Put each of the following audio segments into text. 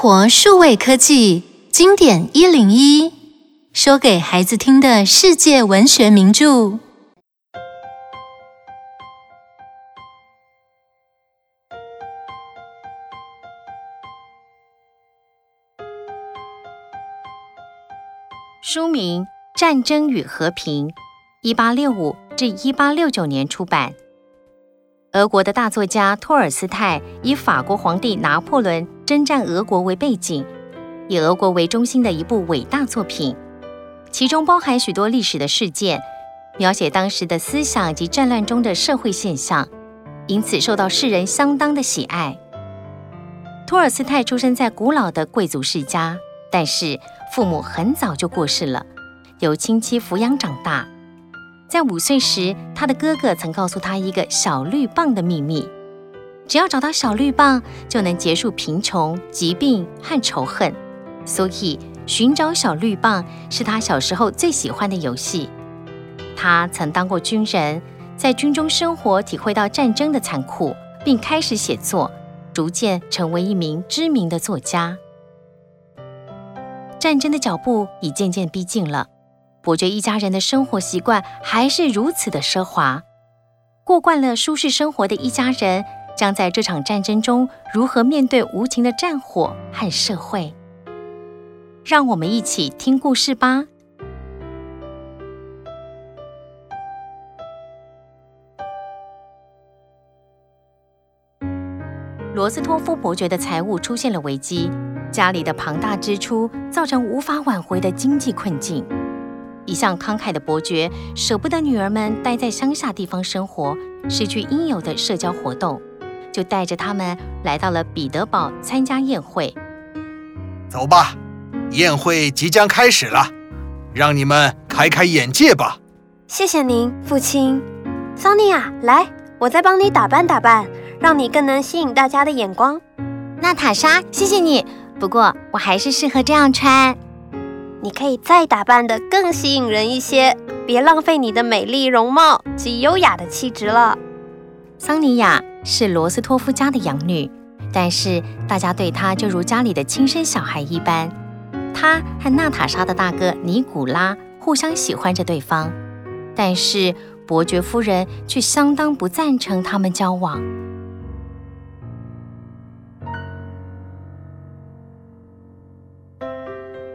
活数位科技经典一零一，说给孩子听的世界文学名著。书名《战争与和平》，一八六五至一八六九年出版。俄国的大作家托尔斯泰以法国皇帝拿破仑征战俄国为背景，以俄国为中心的一部伟大作品，其中包含许多历史的事件，描写当时的思想及战乱中的社会现象，因此受到世人相当的喜爱。托尔斯泰出生在古老的贵族世家，但是父母很早就过世了，由亲戚抚养长大。在五岁时，他的哥哥曾告诉他一个小绿棒的秘密：只要找到小绿棒，就能结束贫穷、疾病和仇恨。所以，寻找小绿棒是他小时候最喜欢的游戏。他曾当过军人，在军中生活，体会到战争的残酷，并开始写作，逐渐成为一名知名的作家。战争的脚步已渐渐逼近了。伯爵一家人的生活习惯还是如此的奢华，过惯了舒适生活的一家人，将在这场战争中如何面对无情的战火和社会？让我们一起听故事吧。罗斯托夫伯爵的财务出现了危机，家里的庞大支出造成无法挽回的经济困境。一向慷慨的伯爵舍不得女儿们待在乡下地方生活，失去应有的社交活动，就带着他们来到了彼得堡参加宴会。走吧，宴会即将开始了，让你们开开眼界吧。谢谢您，父亲。桑尼亚，来，我再帮你打扮打扮，让你更能吸引大家的眼光。娜塔莎，谢谢你，不过我还是适合这样穿。你可以再打扮的更吸引人一些，别浪费你的美丽容貌及优雅的气质了。桑尼亚是罗斯托夫家的养女，但是大家对她就如家里的亲生小孩一般。她和娜塔莎的大哥尼古拉互相喜欢着对方，但是伯爵夫人却相当不赞成他们交往。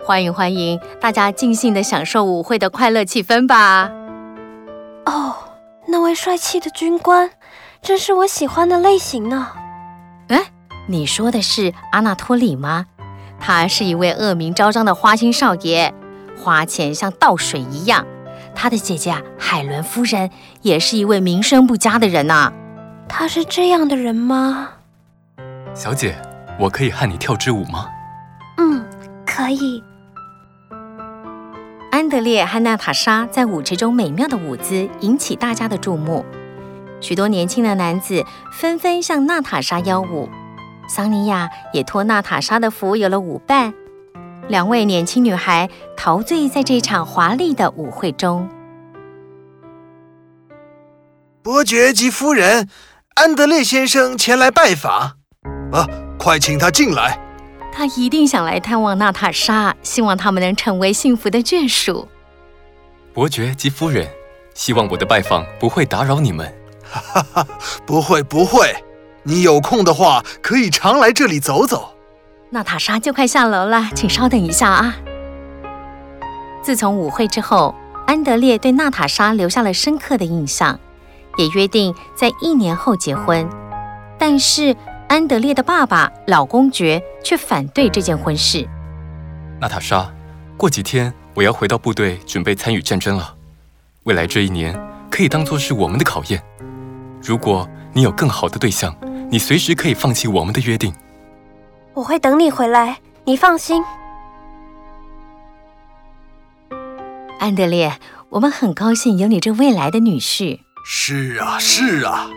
欢迎欢迎，大家尽兴的享受舞会的快乐气氛吧！哦，那位帅气的军官，正是我喜欢的类型呢。哎，你说的是阿纳托里吗？他是一位恶名昭彰的花心少爷，花钱像倒水一样。他的姐姐啊，海伦夫人也是一位名声不佳的人呐。他是这样的人吗？小姐，我可以和你跳支舞吗？嗯，可以。安德烈和娜塔莎在舞池中美妙的舞姿引起大家的注目，许多年轻的男子纷纷向娜塔莎邀舞，桑尼亚也托娜塔莎的福有了舞伴。两位年轻女孩陶醉在这场华丽的舞会中。伯爵及夫人，安德烈先生前来拜访，啊，快请他进来。他一定想来探望娜塔莎，希望他们能成为幸福的眷属。伯爵及夫人，希望我的拜访不会打扰你们。哈哈哈，不会不会，你有空的话可以常来这里走走。娜塔莎就快下楼了，请稍等一下啊。自从舞会之后，安德烈对娜塔莎留下了深刻的印象，也约定在一年后结婚。但是。安德烈的爸爸老公爵却反对这件婚事。娜塔莎，过几天我要回到部队，准备参与战争了。未来这一年可以当做是我们的考验。如果你有更好的对象，你随时可以放弃我们的约定。我会等你回来，你放心。安德烈，我们很高兴有你这未来的女婿。是啊，是啊。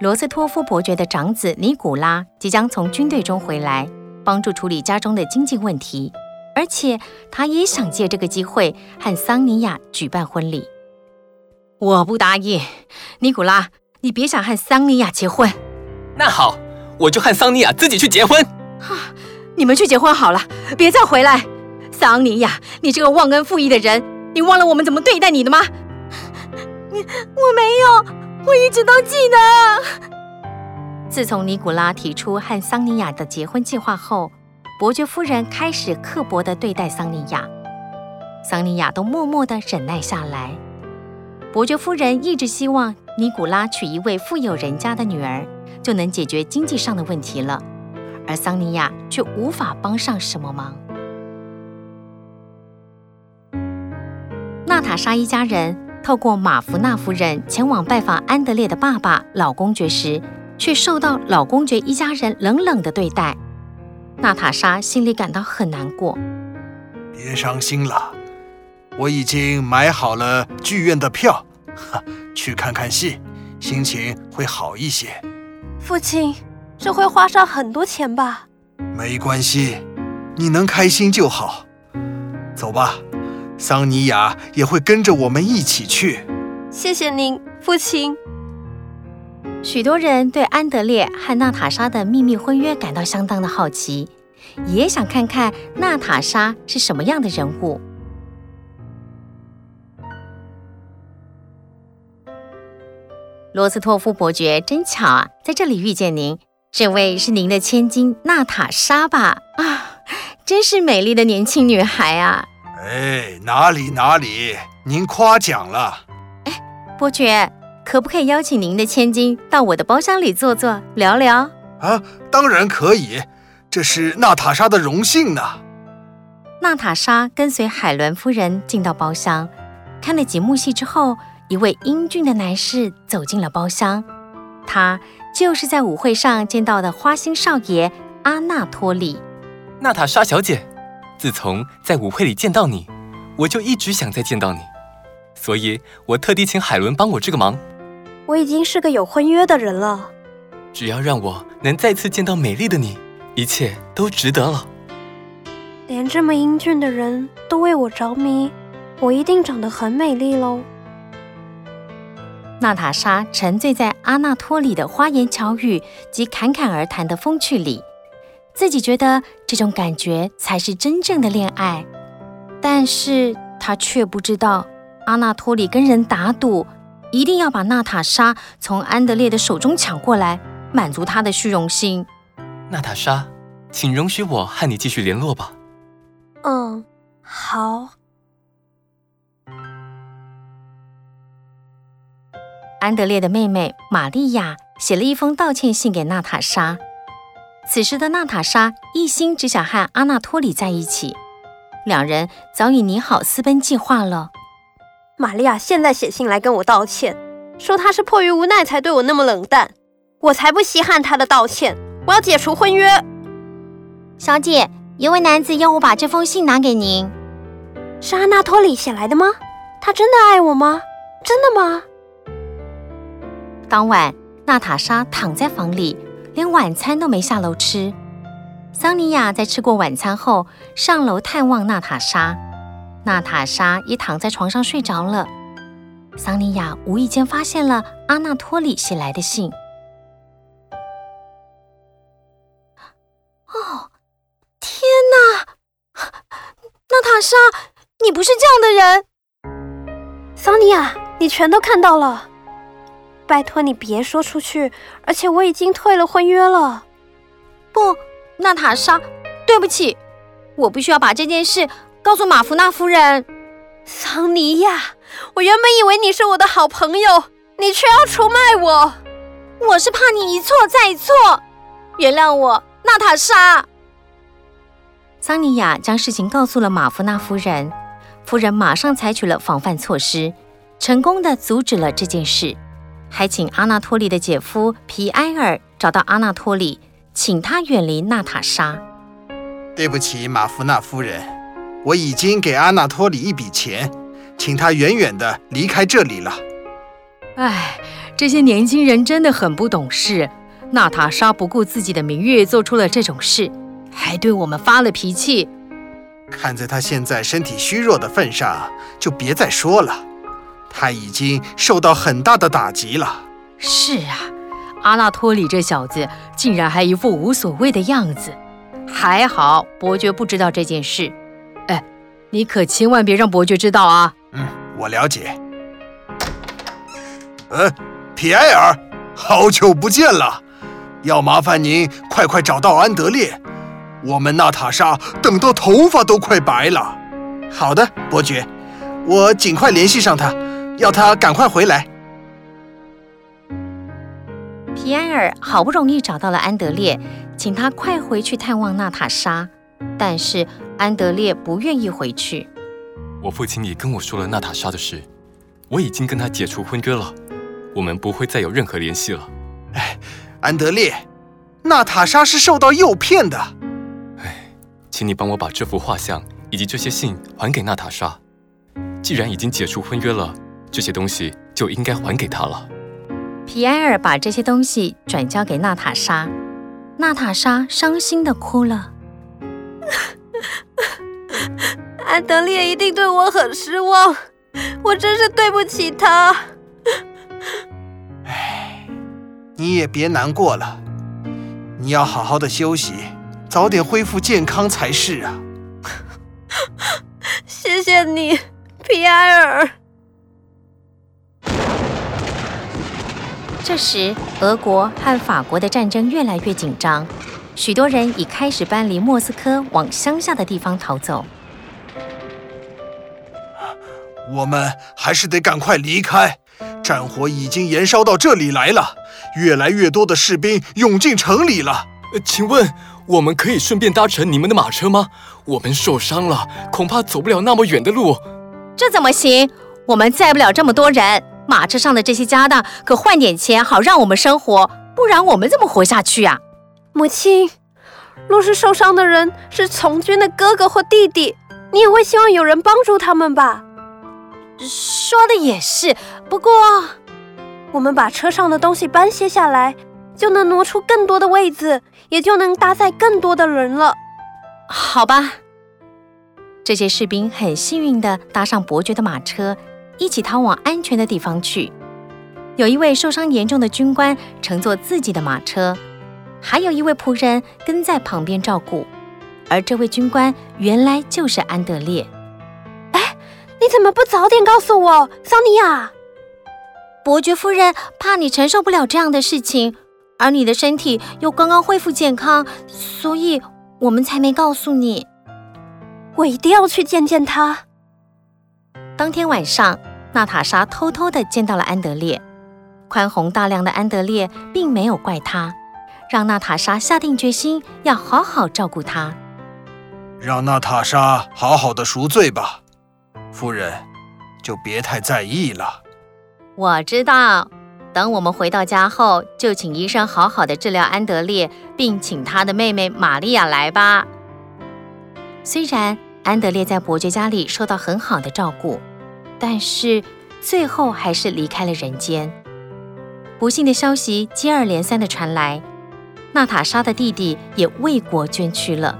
罗斯托夫伯爵的长子尼古拉即将从军队中回来，帮助处理家中的经济问题，而且他也想借这个机会和桑尼亚举办婚礼。我不答应，尼古拉，你别想和桑尼亚结婚。那好，我就和桑尼亚自己去结婚。哈，你们去结婚好了，别再回来。桑尼亚，你这个忘恩负义的人，你忘了我们怎么对待你的吗？你我没有，我一直都记得。自从尼古拉提出和桑尼亚的结婚计划后，伯爵夫人开始刻薄地对待桑尼亚，桑尼亚都默默地忍耐下来。伯爵夫人一直希望尼古拉娶一位富有人家的女儿，就能解决经济上的问题了，而桑尼亚却无法帮上什么忙。娜塔莎一家人透过马弗纳夫人前往拜访安德烈的爸爸老公爵时，却受到老公爵一家人冷冷的对待。娜塔莎心里感到很难过。别伤心了，我已经买好了剧院的票，哈，去看看戏，心情会好一些。父亲，这会花上很多钱吧？没关系，你能开心就好。走吧，桑尼亚也会跟着我们一起去。谢谢您，父亲。许多人对安德烈和娜塔莎的秘密婚约感到相当的好奇，也想看看娜塔莎是什么样的人物。罗斯托夫伯爵，真巧啊，在这里遇见您。这位是您的千金娜塔莎吧？啊，真是美丽的年轻女孩啊！哎，哪里哪里，您夸奖了。哎，伯爵。可不可以邀请您的千金到我的包厢里坐坐，聊聊？啊，当然可以，这是娜塔莎的荣幸呢。娜塔莎跟随海伦夫人进到包厢，看了几幕戏之后，一位英俊的男士走进了包厢，他就是在舞会上见到的花心少爷阿纳托利。娜塔莎小姐，自从在舞会里见到你，我就一直想再见到你，所以我特地请海伦帮我这个忙。我已经是个有婚约的人了。只要让我能再次见到美丽的你，一切都值得了。连这么英俊的人都为我着迷，我一定长得很美丽喽。娜塔莎沉醉在阿纳托里的花言巧语及侃侃而谈的风趣里，自己觉得这种感觉才是真正的恋爱。但是她却不知道，阿纳托里跟人打赌。一定要把娜塔莎从安德烈的手中抢过来，满足他的虚荣心。娜塔莎，请容许我和你继续联络吧。嗯，好。安德烈的妹妹玛利亚写了一封道歉信给娜塔莎。此时的娜塔莎一心只想和阿纳托里在一起，两人早已拟好私奔计划了。玛利亚现在写信来跟我道歉，说她是迫于无奈才对我那么冷淡，我才不稀罕她的道歉。我要解除婚约。小姐，有位男子要我把这封信拿给您。是阿纳托里写来的吗？他真的爱我吗？真的吗？当晚，娜塔莎躺在房里，连晚餐都没下楼吃。桑尼亚在吃过晚餐后上楼探望娜塔莎。娜塔莎也躺在床上睡着了。桑尼亚无意间发现了阿纳托里写来的信。哦，天哪！娜塔莎，你不是这样的人。桑尼亚，你全都看到了。拜托你别说出去，而且我已经退了婚约了。不，娜塔莎，对不起，我必须要把这件事。告诉马弗纳夫人，桑尼亚，我原本以为你是我的好朋友，你却要出卖我。我是怕你一错再错，原谅我，娜塔莎。桑尼亚将事情告诉了马夫纳夫人，夫人马上采取了防范措施，成功的阻止了这件事，还请阿纳托里的姐夫皮埃尔找到阿纳托里，请他远离娜塔莎。对不起，马弗纳夫人。我已经给阿纳托里一笔钱，请他远远的离开这里了。唉，这些年轻人真的很不懂事。娜塔莎不顾自己的名誉做出了这种事，还对我们发了脾气。看在他现在身体虚弱的份上，就别再说了。他已经受到很大的打击了。是啊，阿纳托里这小子竟然还一副无所谓的样子。还好伯爵不知道这件事。哎，你可千万别让伯爵知道啊！嗯，我了解。嗯，皮埃尔，好久不见了，要麻烦您快快找到安德烈。我们娜塔莎等到头发都快白了。好的，伯爵，我尽快联系上他，要他赶快回来。皮埃尔好不容易找到了安德烈，请他快回去探望娜塔莎，但是安德烈不愿意回去。我父亲也跟我说了娜塔莎的事，我已经跟他解除婚约了，我们不会再有任何联系了。哎，安德烈，娜塔莎是受到诱骗的。哎，请你帮我把这幅画像以及这些信还给娜塔莎。既然已经解除婚约了，这些东西就应该还给他了。皮埃尔把这些东西转交给娜塔莎，娜塔莎伤心的哭了。安德烈一定对我很失望，我真是对不起他。唉，你也别难过了，你要好好的休息，早点恢复健康才是啊。谢谢你，皮埃尔。这时，俄国和法国的战争越来越紧张，许多人已开始搬离莫斯科，往乡下的地方逃走。我们还是得赶快离开，战火已经延烧到这里来了，越来越多的士兵涌进城里了。呃，请问我们可以顺便搭乘你们的马车吗？我们受伤了，恐怕走不了那么远的路。这怎么行？我们载不了这么多人。马车上的这些家当可换点钱，好让我们生活，不然我们怎么活下去啊？母亲，若是受伤的人是从军的哥哥或弟弟，你也会希望有人帮助他们吧？说的也是，不过我们把车上的东西搬卸下来，就能挪出更多的位子，也就能搭载更多的人了。好吧，这些士兵很幸运地搭上伯爵的马车。一起逃往安全的地方去。有一位受伤严重的军官乘坐自己的马车，还有一位仆人跟在旁边照顾。而这位军官原来就是安德烈。哎，你怎么不早点告诉我，桑尼亚？伯爵夫人怕你承受不了这样的事情，而你的身体又刚刚恢复健康，所以我们才没告诉你。我一定要去见见他。当天晚上，娜塔莎偷偷地见到了安德烈。宽宏大量的安德烈并没有怪他，让娜塔莎下定决心要好好照顾他。让娜塔莎好好的赎罪吧，夫人，就别太在意了。我知道，等我们回到家后，就请医生好好的治疗安德烈，并请他的妹妹玛利亚来吧。虽然安德烈在伯爵家里受到很好的照顾。但是最后还是离开了人间。不幸的消息接二连三的传来，娜塔莎的弟弟也为国捐躯了，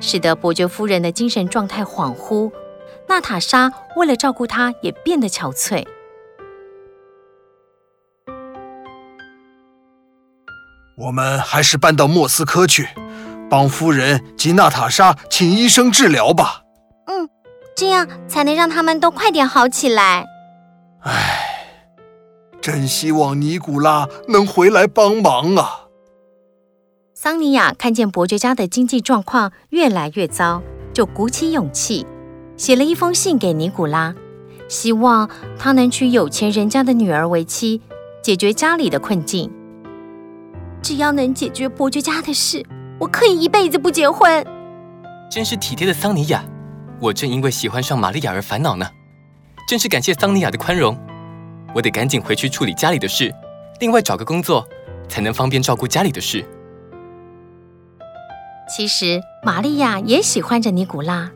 使得伯爵夫人的精神状态恍惚。娜塔莎为了照顾他，也变得憔悴。我们还是搬到莫斯科去，帮夫人及娜塔莎请医生治疗吧。这样才能让他们都快点好起来。唉，真希望尼古拉能回来帮忙啊！桑尼亚看见伯爵家的经济状况越来越糟，就鼓起勇气写了一封信给尼古拉，希望他能娶有钱人家的女儿为妻，解决家里的困境。只要能解决伯爵家的事，我可以一辈子不结婚。真是体贴的桑尼亚。我正因为喜欢上玛利亚而烦恼呢，真是感谢桑尼亚的宽容。我得赶紧回去处理家里的事，另外找个工作，才能方便照顾家里的事。其实玛利亚也喜欢着尼古拉，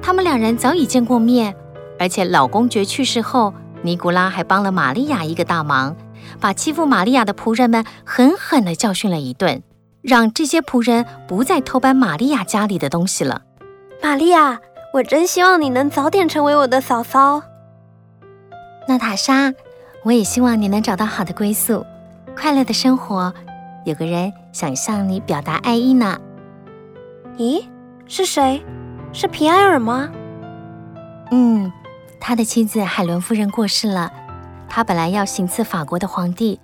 他们两人早已见过面，而且老公爵去世后，尼古拉还帮了玛利亚一个大忙，把欺负玛利亚的仆人们狠狠地教训了一顿，让这些仆人不再偷搬玛利亚家里的东西了。玛利亚。我真希望你能早点成为我的嫂嫂，娜塔莎。我也希望你能找到好的归宿，快乐的生活，有个人想向你表达爱意呢。咦，是谁？是皮埃尔吗？嗯，他的妻子海伦夫人过世了。他本来要行刺法国的皇帝，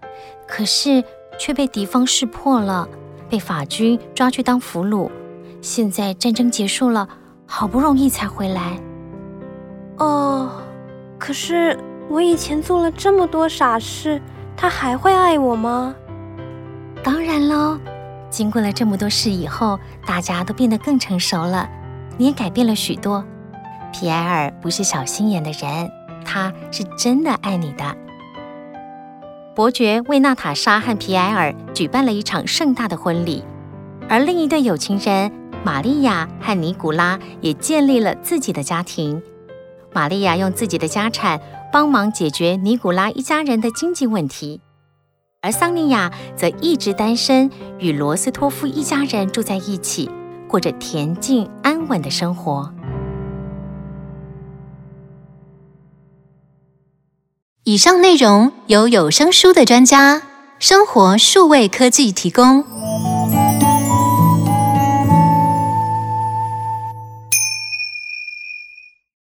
可是却被敌方识破了，被法军抓去当俘虏。现在战争结束了，好不容易才回来。哦，可是我以前做了这么多傻事，他还会爱我吗？当然喽。经过了这么多事以后，大家都变得更成熟了，你也改变了许多。皮埃尔不是小心眼的人，他是真的爱你的。伯爵为娜塔莎和皮埃尔举办了一场盛大的婚礼，而另一对有情人玛利亚和尼古拉也建立了自己的家庭。玛利亚用自己的家产帮忙解决尼古拉一家人的经济问题。而桑尼亚则一直单身，与罗斯托夫一家人住在一起，过着恬静安稳的生活。以上内容由有声书的专家生活数位科技提供。